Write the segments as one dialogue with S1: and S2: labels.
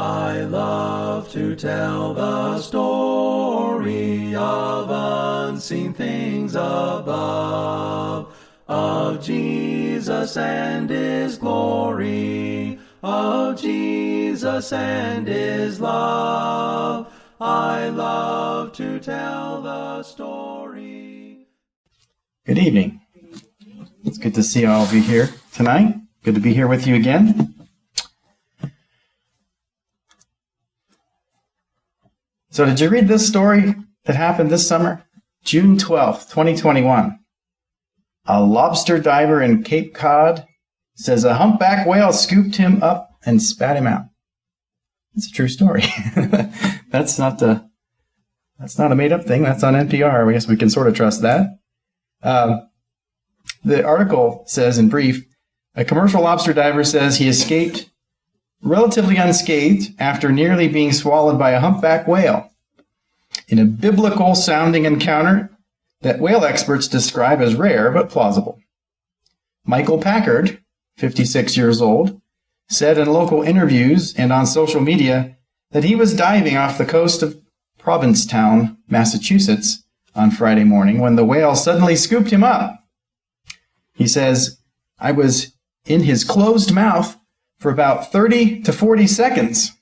S1: I love to tell the story of unseen things above, of Jesus and His glory, of Jesus and His love. I love to tell the story.
S2: Good evening. It's good to see all of you here tonight. Good to be here with you again. So, did you read this story that happened this summer? June 12th, 2021. A lobster diver in Cape Cod says a humpback whale scooped him up and spat him out. It's a true story. that's not a that's not a made up thing. That's on NPR. I guess we can sort of trust that. Um, the article says in brief, a commercial lobster diver says he escaped relatively unscathed after nearly being swallowed by a humpback whale in a biblical sounding encounter that whale experts describe as rare but plausible. Michael Packard, 56 years old, said in local interviews and on social media that he was diving off the coast of Provincetown, Massachusetts, on Friday morning when the whale suddenly scooped him up. He says, I was in his closed mouth for about 30 to 40 seconds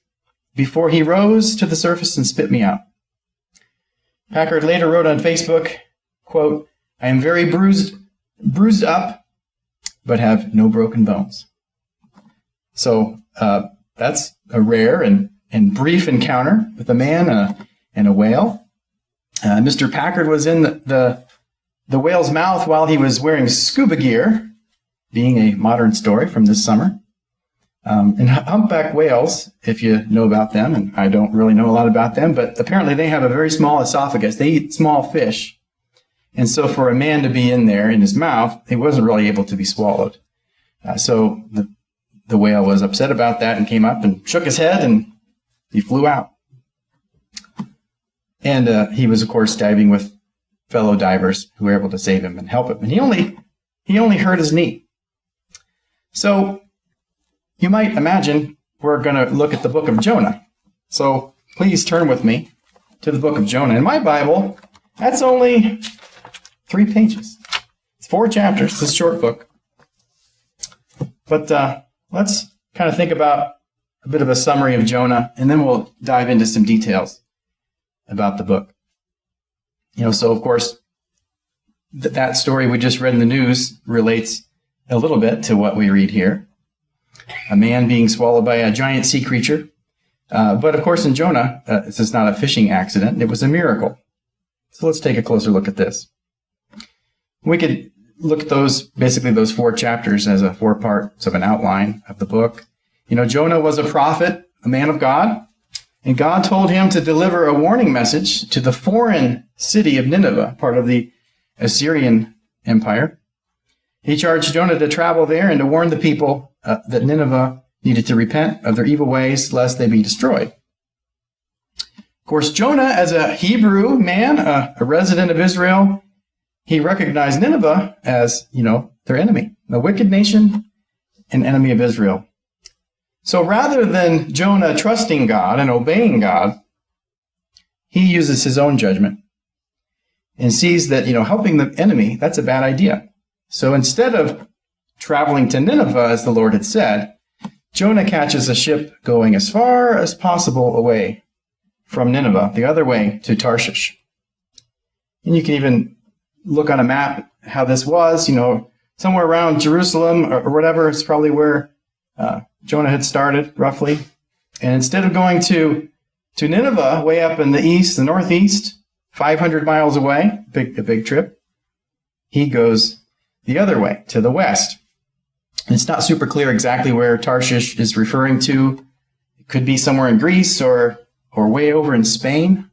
S2: before he rose to the surface and spit me out. Packard later wrote on Facebook, quote, I am very bruised, bruised up, but have no broken bones. So uh, that's a rare and, and brief encounter with a man and a, and a whale. Uh, Mr. Packard was in the, the, the whale's mouth while he was wearing scuba gear, being a modern story from this summer. Um, and humpback whales, if you know about them, and I don't really know a lot about them, but apparently they have a very small esophagus. They eat small fish. And so for a man to be in there in his mouth, he wasn't really able to be swallowed. Uh, so the, the whale was upset about that and came up and shook his head and he flew out. And uh, he was, of course, diving with fellow divers who were able to save him and help him. And he only he only hurt his knee. So you might imagine we're going to look at the book of Jonah. So please turn with me to the book of Jonah. In my Bible, that's only three pages. It's four chapters. This short book. But uh, let's kind of think about a bit of a summary of Jonah, and then we'll dive into some details about the book. You know, so of course, th- that story we just read in the news relates a little bit to what we read here a man being swallowed by a giant sea creature. Uh, but of course, in Jonah, uh, this is not a fishing accident, it was a miracle. So let's take a closer look at this. We could look at those, basically, those four chapters as a four parts of an outline of the book. You know, Jonah was a prophet, a man of God, and God told him to deliver a warning message to the foreign city of Nineveh, part of the Assyrian Empire. He charged Jonah to travel there and to warn the people uh, that Nineveh needed to repent of their evil ways lest they be destroyed. Of course, Jonah, as a Hebrew man, uh, a resident of Israel, he recognized Nineveh as, you know, their enemy, a wicked nation, an enemy of Israel. So rather than Jonah trusting God and obeying God, he uses his own judgment and sees that, you know, helping the enemy, that's a bad idea. So instead of traveling to Nineveh, as the Lord had said, Jonah catches a ship going as far as possible away from Nineveh, the other way to Tarshish. And you can even look on a map how this was, you know, somewhere around Jerusalem or, whatever, it's probably where uh, Jonah had started, roughly. And instead of going to, to Nineveh, way up in the east, the northeast, 500 miles away, big, a big trip, he goes the other way, to the west. It's not super clear exactly where Tarshish is referring to. It could be somewhere in Greece or or way over in Spain.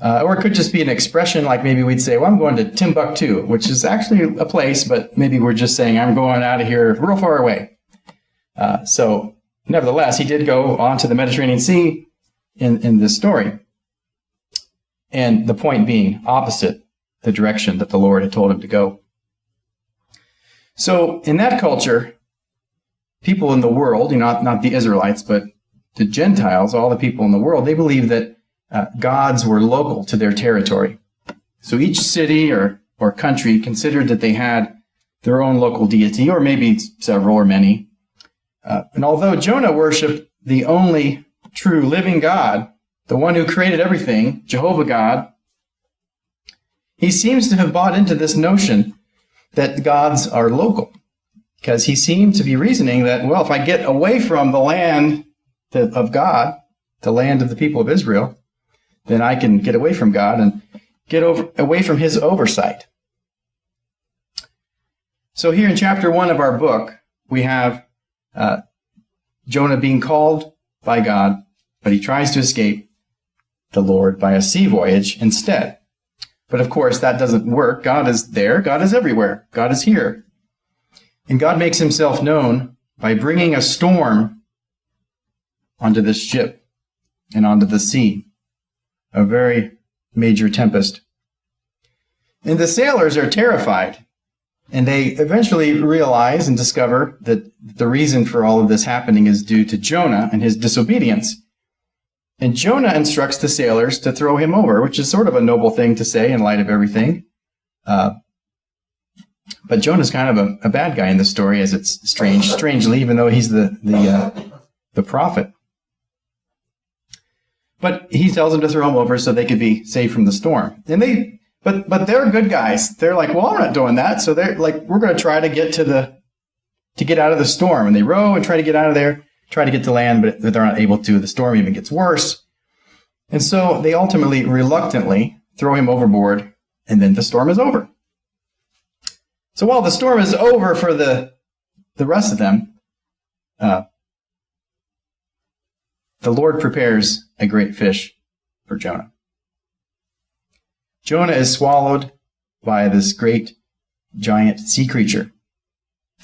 S2: Uh, or it could just be an expression like maybe we'd say, well, I'm going to Timbuktu, which is actually a place, but maybe we're just saying, I'm going out of here real far away. Uh, so, nevertheless, he did go on to the Mediterranean Sea in, in this story. And the point being opposite the direction that the Lord had told him to go. So, in that culture, people in the world, you know, not, not the Israelites, but the Gentiles, all the people in the world, they believed that uh, gods were local to their territory. So each city or, or country considered that they had their own local deity, or maybe several or many. Uh, and although Jonah worshiped the only true living God, the one who created everything, Jehovah God, he seems to have bought into this notion that gods are local. Because he seemed to be reasoning that, well, if I get away from the land of God, the land of the people of Israel, then I can get away from God and get over, away from his oversight. So here in chapter one of our book, we have uh, Jonah being called by God, but he tries to escape the Lord by a sea voyage instead. But of course, that doesn't work. God is there. God is everywhere. God is here. And God makes himself known by bringing a storm onto this ship and onto the sea. A very major tempest. And the sailors are terrified. And they eventually realize and discover that the reason for all of this happening is due to Jonah and his disobedience. And Jonah instructs the sailors to throw him over, which is sort of a noble thing to say in light of everything. Uh, but Jonah's kind of a, a, bad guy in the story, as it's strange, strangely, even though he's the the uh, the prophet. But he tells them to throw him over so they could be saved from the storm. And they, but but they're good guys. They're like, well, I'm not doing that. So they're like, we're going to try to get to the to get out of the storm. And they row and try to get out of there try to get to land, but they're not able to. The storm even gets worse. And so they ultimately, reluctantly, throw him overboard, and then the storm is over. So while the storm is over for the, the rest of them, uh, the Lord prepares a great fish for Jonah. Jonah is swallowed by this great giant sea creature.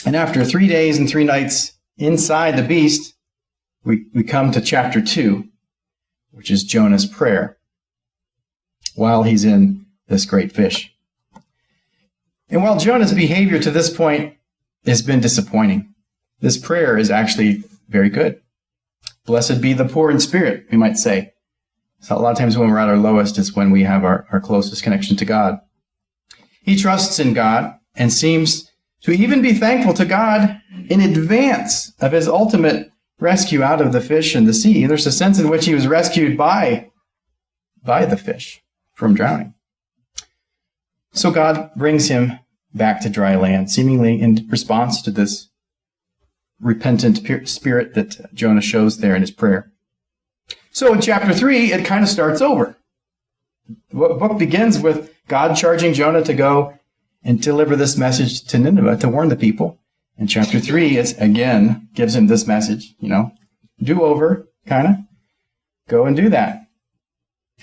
S2: And after three days and three nights inside the beast, we, we come to chapter 2, which is Jonah's prayer while he's in this great fish. And while Jonah's behavior to this point has been disappointing, this prayer is actually very good. Blessed be the poor in spirit, we might say. So a lot of times when we're at our lowest is when we have our, our closest connection to God. He trusts in God and seems to even be thankful to God in advance of his ultimate rescue out of the fish and the sea. There's a sense in which he was rescued by, by the fish from drowning. So God brings him back to dry land, seemingly in response to this repentant spirit that Jonah shows there in his prayer. So in chapter 3, it kind of starts over. The book begins with God charging Jonah to go and deliver this message to Nineveh to warn the people. And chapter three is again gives him this message, you know, do over, kind of. Go and do that.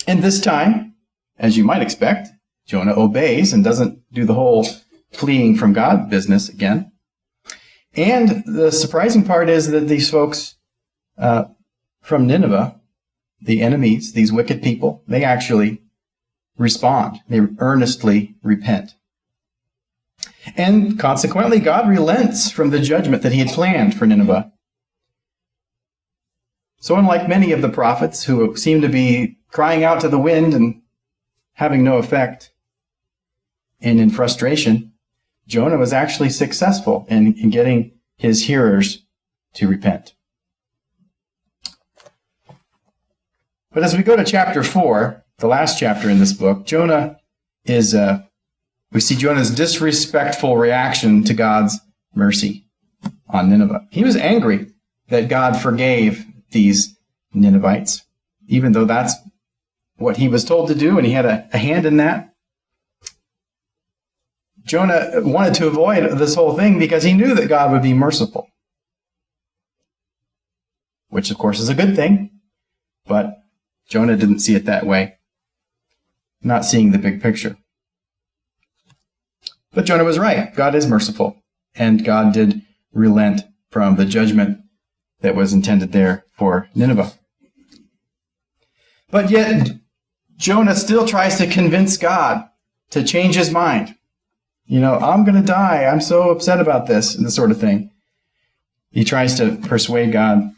S2: And this time, as you might expect, Jonah obeys and doesn't do the whole fleeing from God business again. And the surprising part is that these folks uh, from Nineveh, the enemies, these wicked people, they actually respond. They earnestly repent. And consequently, God relents from the judgment that he had planned for Nineveh. So, unlike many of the prophets who seem to be crying out to the wind and having no effect, and in frustration, Jonah was actually successful in, in getting his hearers to repent. But as we go to chapter 4, the last chapter in this book, Jonah is uh, we see Jonah's disrespectful reaction to God's mercy on Nineveh. He was angry that God forgave these Ninevites, even though that's what he was told to do and he had a, a hand in that. Jonah wanted to avoid this whole thing because he knew that God would be merciful, which of course is a good thing, but Jonah didn't see it that way, not seeing the big picture. But Jonah was right. God is merciful, and God did relent from the judgment that was intended there for Nineveh. But yet, Jonah still tries to convince God to change his mind. You know, I'm going to die. I'm so upset about this, and this sort of thing. He tries to persuade God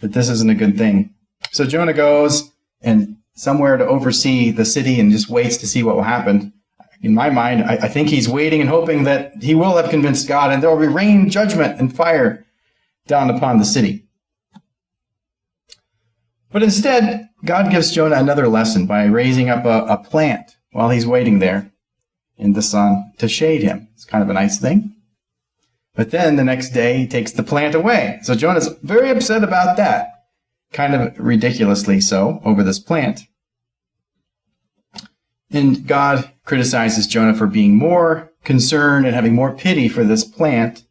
S2: that this isn't a good thing. So Jonah goes and somewhere to oversee the city and just waits to see what will happen. In my mind, I, I think he's waiting and hoping that he will have convinced God and there will be rain, judgment, and fire down upon the city. But instead, God gives Jonah another lesson by raising up a, a plant while he's waiting there in the sun to shade him. It's kind of a nice thing. But then the next day, he takes the plant away. So Jonah's very upset about that, kind of ridiculously so, over this plant. And God criticizes Jonah for being more concerned and having more pity for this plant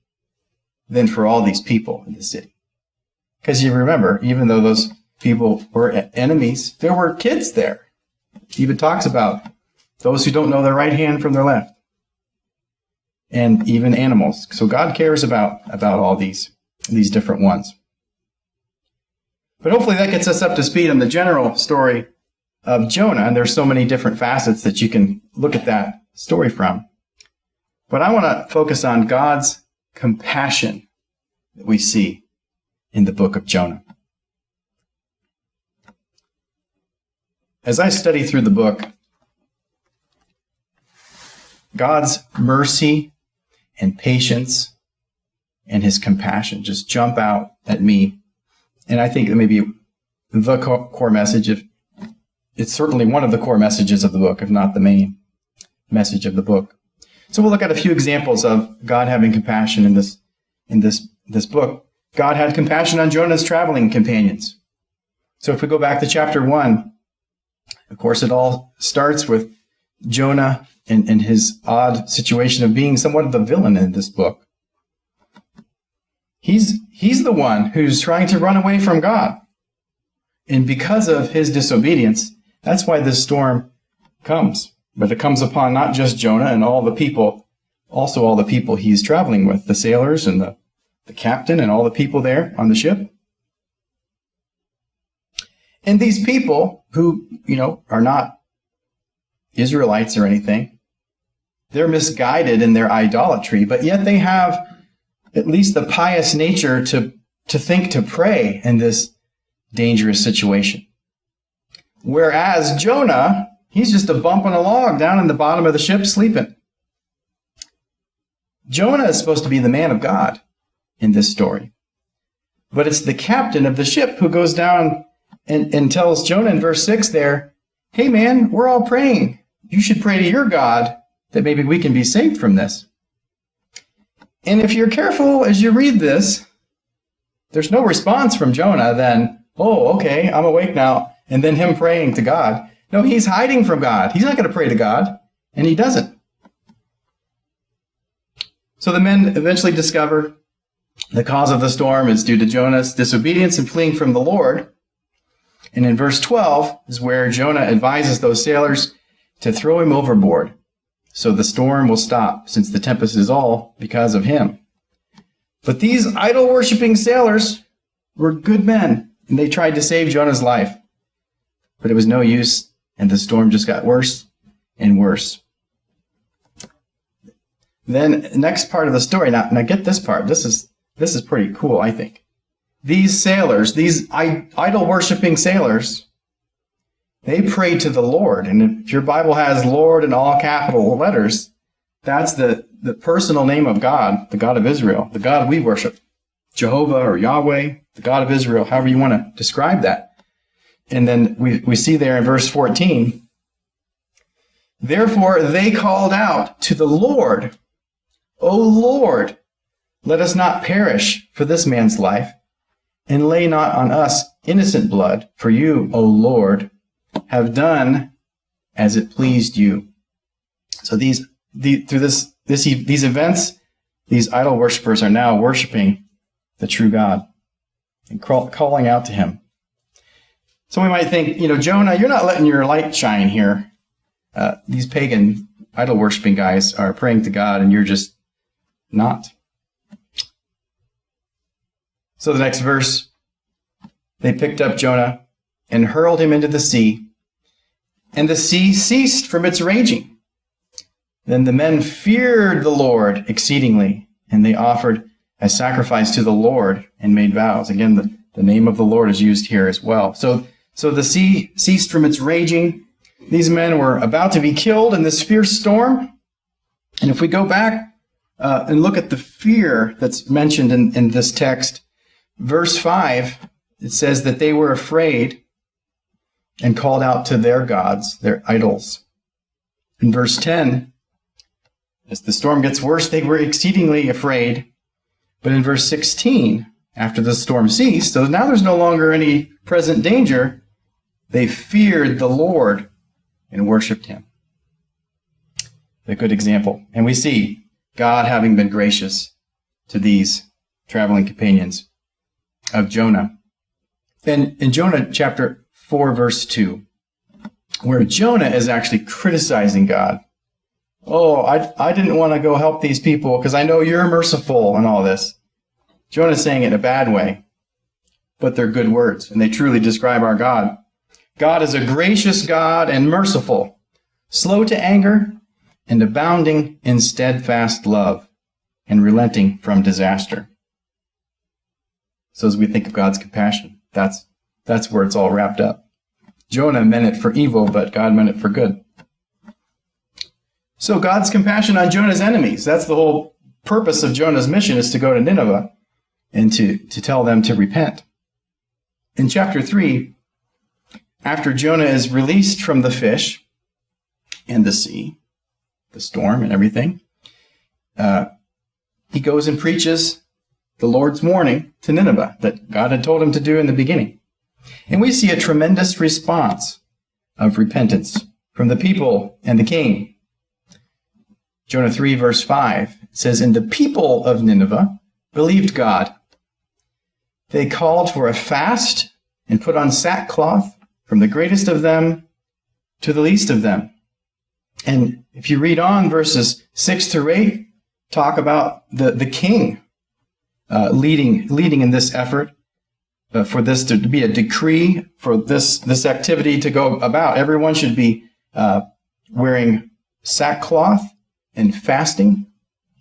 S2: than for all these people in the city. Because you remember, even though those people were enemies, there were kids there. He even talks about those who don't know their right hand from their left and even animals. So God cares about, about all these, these different ones. But hopefully that gets us up to speed on the general story of Jonah. And there's so many different facets that you can look at that story from. But I want to focus on God's compassion that we see in the book of Jonah. As I study through the book, God's mercy and patience and his compassion just jump out at me. And I think that maybe the core message of it's certainly one of the core messages of the book, if not the main message of the book. So we'll look at a few examples of God having compassion in this in this this book. God had compassion on Jonah's traveling companions. So if we go back to chapter one, of course, it all starts with Jonah and, and his odd situation of being somewhat of the villain in this book. He's, he's the one who's trying to run away from God. And because of his disobedience, that's why this storm comes. But it comes upon not just Jonah and all the people, also all the people he's traveling with, the sailors and the, the captain and all the people there on the ship. And these people who, you know, are not Israelites or anything, they're misguided in their idolatry, but yet they have at least the pious nature to, to think to pray in this dangerous situation. Whereas Jonah, he's just a bump on a log down in the bottom of the ship sleeping. Jonah is supposed to be the man of God in this story. But it's the captain of the ship who goes down and, and tells Jonah in verse 6 there, Hey man, we're all praying. You should pray to your God that maybe we can be saved from this. And if you're careful as you read this, there's no response from Jonah then, oh, okay, I'm awake now, and then him praying to God. No, he's hiding from God. He's not going to pray to God, and he doesn't. So the men eventually discover the cause of the storm is due to Jonah's disobedience and fleeing from the Lord. And in verse 12 is where Jonah advises those sailors to throw him overboard so the storm will stop, since the tempest is all because of him. But these idol worshipping sailors were good men, and they tried to save Jonah's life. But it was no use, and the storm just got worse and worse. Then next part of the story. Now, now get this part. This is this is pretty cool, I think. These sailors, these idol worshipping sailors, they prayed to the Lord. And if your Bible has Lord in all capital letters, that's the, the personal name of God, the God of Israel, the God we worship. Jehovah or Yahweh, the God of Israel, however you want to describe that. And then we, we see there in verse 14, Therefore they called out to the Lord, O Lord, let us not perish for this man's life, and lay not on us innocent blood, for you, O Lord, have done as it pleased you. So these, the, through this, this, these events, these idol worshippers are now worshiping the true God and calling out to him. So we might think, you know, Jonah, you're not letting your light shine here. Uh, these pagan idol worshiping guys are praying to God and you're just not. So the next verse, they picked up Jonah and hurled him into the sea, and the sea ceased from its raging. Then the men feared the Lord exceedingly, and they offered a sacrifice to the Lord and made vows. Again, the, The name of the Lord is used here as well. So, so the sea ceased from its raging. These men were about to be killed in this fierce storm. And if we go back uh, and look at the fear that's mentioned in, in this text, verse 5, it says that they were afraid and called out to their gods, their idols. In verse 10, as the storm gets worse, they were exceedingly afraid. But in verse 16, after the storm ceased, so now there's no longer any present danger, they feared the Lord and worshiped him. A good example. And we see God having been gracious to these traveling companions of Jonah. And in Jonah chapter 4, verse 2, where Jonah is actually criticizing God. Oh, I, I didn't want to go help these people because I know you're merciful and all this. Jonah's saying it in a bad way, but they're good words, and they truly describe our God. God is a gracious God and merciful, slow to anger, and abounding in steadfast love, and relenting from disaster. So as we think of God's compassion, that's that's where it's all wrapped up. Jonah meant it for evil, but God meant it for good. So God's compassion on Jonah's enemies. That's the whole purpose of Jonah's mission is to go to Nineveh and to, to tell them to repent. In chapter 3, after Jonah is released from the fish and the sea, the storm and everything, uh, he goes and preaches the Lord's warning to Nineveh that God had told him to do in the beginning. And we see a tremendous response of repentance from the people and the king. Jonah 3, verse 5 says, And the people of Nineveh believed God. They called for a fast and put on sackcloth from the greatest of them to the least of them. And if you read on verses 6 through 8, talk about the, the king uh, leading, leading in this effort uh, for this to be a decree for this this activity to go about. Everyone should be uh, wearing sackcloth and fasting.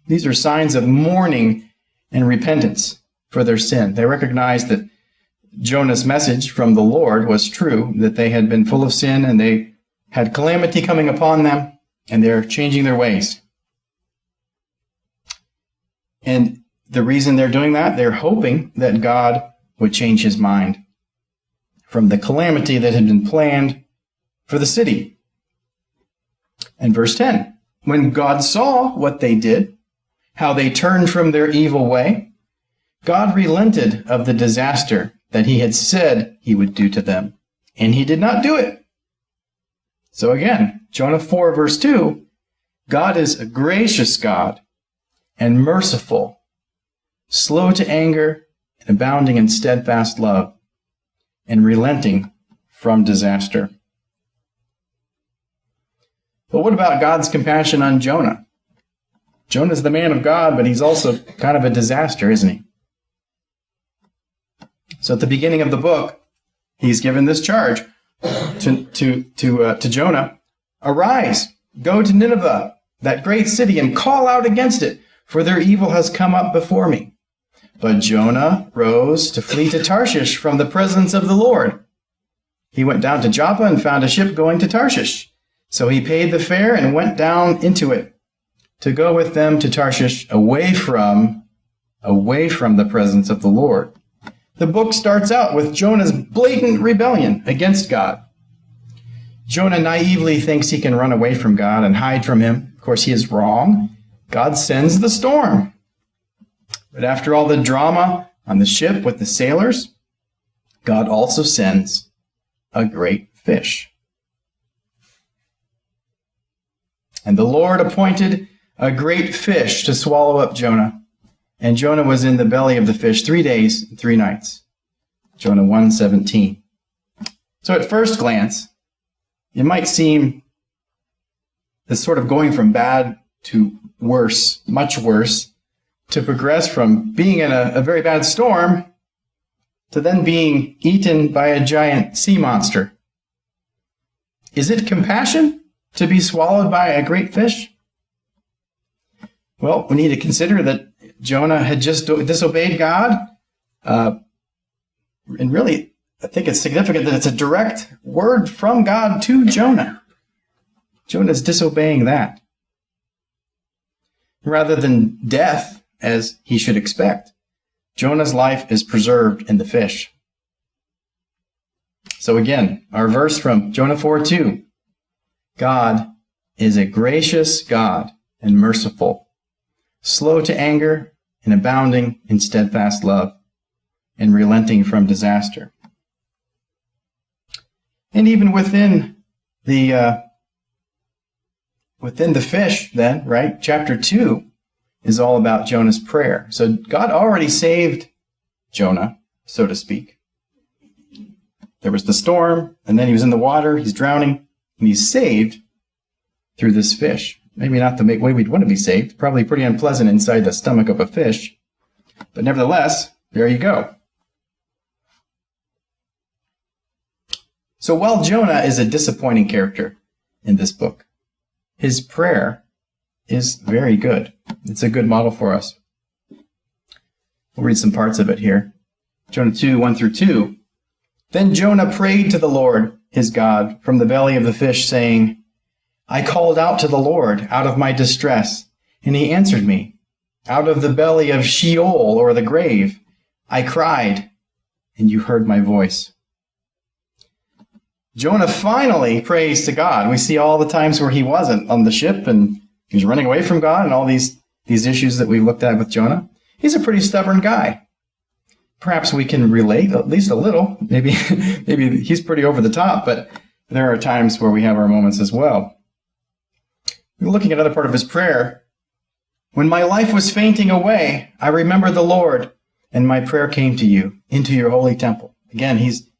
S2: These are signs of mourning and repentance for their sin. They recognize that Jonah's message from the Lord was true, that they had been full of sin and they had calamity coming upon them, and they're changing their ways. And the reason they're doing that, they're hoping that God would change his mind from the calamity that had been planned for the city. And verse 10 When God saw what they did, how they turned from their evil way, God relented of the disaster that he had said he would do to them, and he did not do it. So again, Jonah 4, verse 2 God is a gracious God and merciful, slow to anger and abounding in steadfast love, and relenting from disaster. But what about God's compassion on Jonah? Jonah's the man of God, but he's also kind of a disaster, isn't he? So at the beginning of the book, he's given this charge to, to, to, uh, to Jonah Arise, go to Nineveh, that great city, and call out against it, for their evil has come up before me. But Jonah rose to flee to Tarshish from the presence of the Lord. He went down to Joppa and found a ship going to Tarshish. So he paid the fare and went down into it to go with them to Tarshish away from, away from the presence of the Lord. The book starts out with Jonah's blatant rebellion against God. Jonah naively thinks he can run away from God and hide from him. Of course, he is wrong. God sends the storm. But after all the drama on the ship with the sailors, God also sends a great fish. And the Lord appointed a great fish to swallow up Jonah. And Jonah was in the belly of the fish three days and three nights. Jonah 1:17. So at first glance, it might seem this sort of going from bad to worse, much worse, to progress from being in a, a very bad storm to then being eaten by a giant sea monster. Is it compassion to be swallowed by a great fish? Well, we need to consider that Jonah had just disobeyed God. Uh, and really, I think it's significant that it's a direct word from God to Jonah. Jonah is disobeying that. Rather than death, as he should expect, Jonah's life is preserved in the fish. So again, our verse from Jonah 4 2 God is a gracious God and merciful, slow to anger and abounding in steadfast love, and relenting from disaster. And even within the uh, within the fish, then right, chapter two is all about Jonah's prayer. So God already saved Jonah, so to speak. There was the storm, and then he was in the water. He's drowning, and he's saved through this fish. Maybe not the way we'd want to be saved. Probably pretty unpleasant inside the stomach of a fish. But nevertheless, there you go. So while Jonah is a disappointing character in this book, his prayer is very good. It's a good model for us. We'll read some parts of it here. Jonah 2, 1 through 2. Then Jonah prayed to the Lord, his God, from the belly of the fish, saying, I called out to the Lord out of my distress, and he answered me. Out of the belly of Sheol, or the grave, I cried, and you heard my voice. Jonah finally prays to God. We see all the times where he wasn't on the ship and he's running away from God and all these, these issues that we looked at with Jonah. He's a pretty stubborn guy. Perhaps we can relate at least a little. Maybe, maybe he's pretty over the top, but there are times where we have our moments as well. Looking at another part of his prayer, when my life was fainting away, I remembered the Lord, and my prayer came to you into your holy temple. Again, he's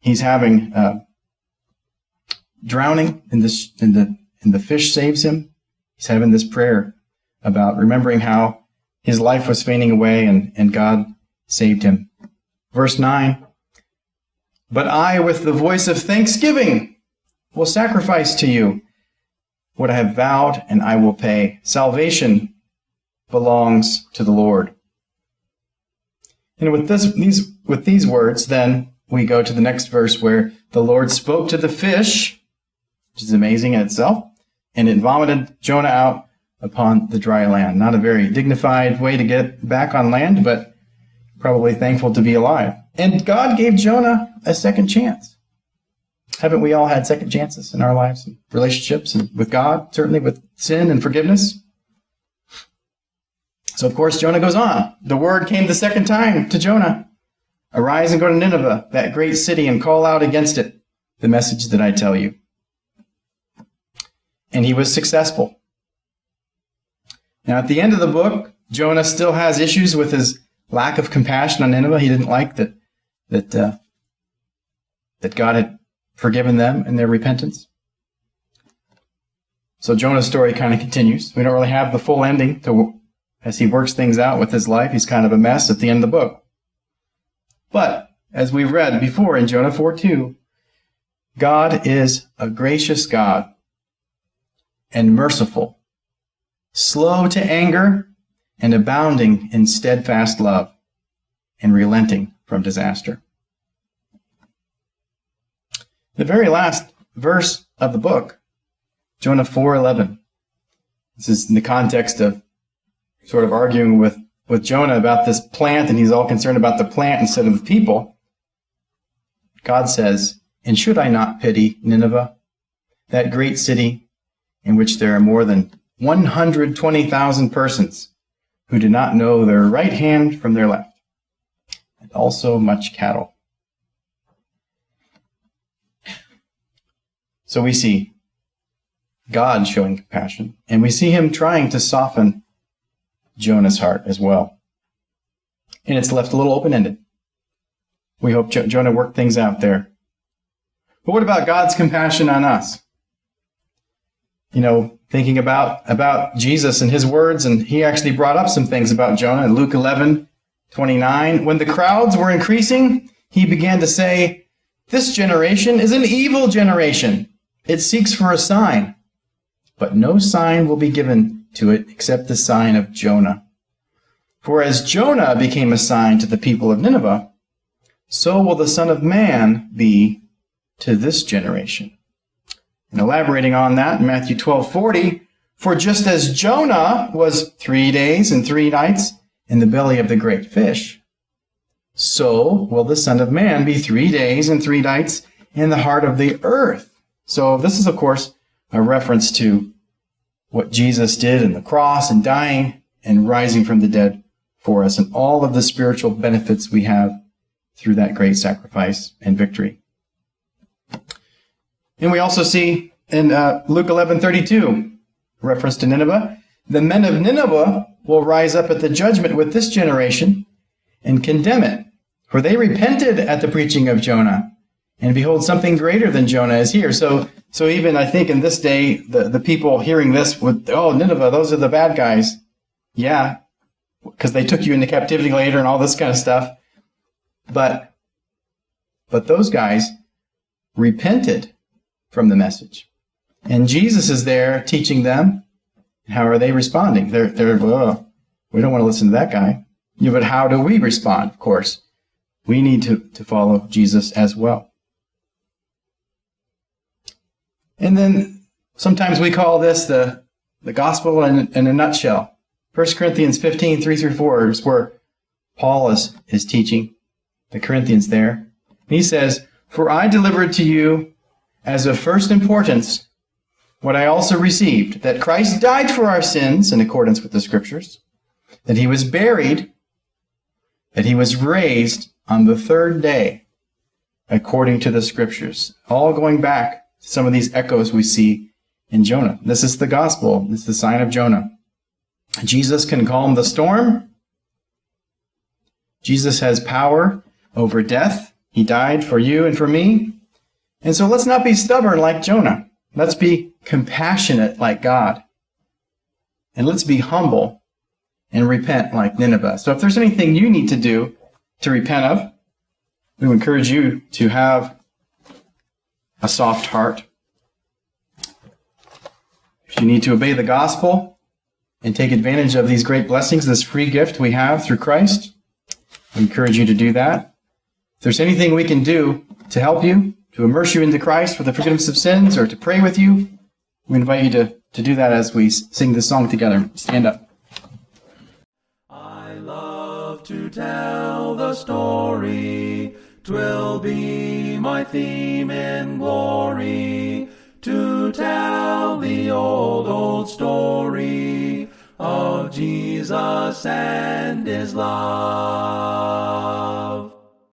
S2: he's having uh, drowning in this in the and the fish saves him. He's having this prayer about remembering how his life was fading away and, and God saved him. Verse 9 But I, with the voice of thanksgiving, will sacrifice to you what I have vowed, and I will pay. Salvation belongs to the Lord. And with this, these, with these words, then we go to the next verse where the Lord spoke to the fish, which is amazing in itself, and it vomited Jonah out upon the dry land. Not a very dignified way to get back on land, but probably thankful to be alive. And God gave Jonah a second chance. Haven't we all had second chances in our lives, and relationships, and with God, certainly with sin and forgiveness? So, of course, Jonah goes on. The word came the second time to Jonah Arise and go to Nineveh, that great city, and call out against it the message that I tell you and he was successful. Now, at the end of the book, Jonah still has issues with his lack of compassion on Nineveh. He didn't like that that uh, that God had forgiven them in their repentance. So Jonah's story kind of continues. We don't really have the full ending to as he works things out with his life. He's kind of a mess at the end of the book. But as we've read before in Jonah 4 2, God is a gracious God and merciful, slow to anger, and abounding in steadfast love, and relenting from disaster. The very last verse of the book, Jonah 4:11. This is in the context of sort of arguing with, with Jonah about this plant, and he's all concerned about the plant instead of the people. God says, And should I not pity Nineveh, that great city in which there are more than 120,000 persons who do not know their right hand from their left, and also much cattle. So we see God showing compassion, and we see him trying to soften Jonah's heart as well. And it's left a little open ended. We hope jo- Jonah worked things out there. But what about God's compassion on us? You know, thinking about about Jesus and his words, and he actually brought up some things about Jonah in Luke 11, 29. When the crowds were increasing, he began to say, This generation is an evil generation. It seeks for a sign, but no sign will be given to it except the sign of Jonah. For as Jonah became a sign to the people of Nineveh, so will the Son of Man be to this generation. And elaborating on that in Matthew 12 40, for just as Jonah was three days and three nights in the belly of the great fish, so will the Son of Man be three days and three nights in the heart of the earth. So this is, of course, a reference to what Jesus did in the cross and dying and rising from the dead for us and all of the spiritual benefits we have through that great sacrifice and victory. And we also see in uh, Luke 11:32, reference to Nineveh, the men of Nineveh will rise up at the judgment with this generation and condemn it, for they repented at the preaching of Jonah. And behold, something greater than Jonah is here. So, so even I think in this day, the, the people hearing this would, oh, Nineveh, those are the bad guys. Yeah, because they took you into captivity later and all this kind of stuff. But, but those guys repented from the message. And Jesus is there teaching them. How are they responding? They're, they're, we don't want to listen to that guy. Yeah, but how do we respond? Of course, we need to, to follow Jesus as well. And then sometimes we call this the, the gospel in, in a nutshell. 1 Corinthians 15, 3 through 4 is where Paul is, is teaching the Corinthians there. And he says, For I delivered to you as of first importance what I also received, that Christ died for our sins in accordance with the Scriptures, that he was buried, that he was raised on the third day according to the Scriptures. All going back to some of these echoes we see in Jonah. This is the gospel. This is the sign of Jonah. Jesus can calm the storm. Jesus has power over death. He died for you and for me. And so let's not be stubborn like Jonah. Let's be compassionate like God. And let's be humble and repent like Nineveh. So if there's anything you need to do to repent of, we encourage you to have a soft heart. If you need to obey the gospel and take advantage of these great blessings, this free gift we have through Christ, we encourage you to do that. If there's anything we can do to help you, to immerse you into Christ for the forgiveness of sins, or to pray with you, we invite you to, to do that as we sing this song together. Stand up.
S1: I love to tell the story. Twill be my theme in glory to tell the old, old story of Jesus and his love.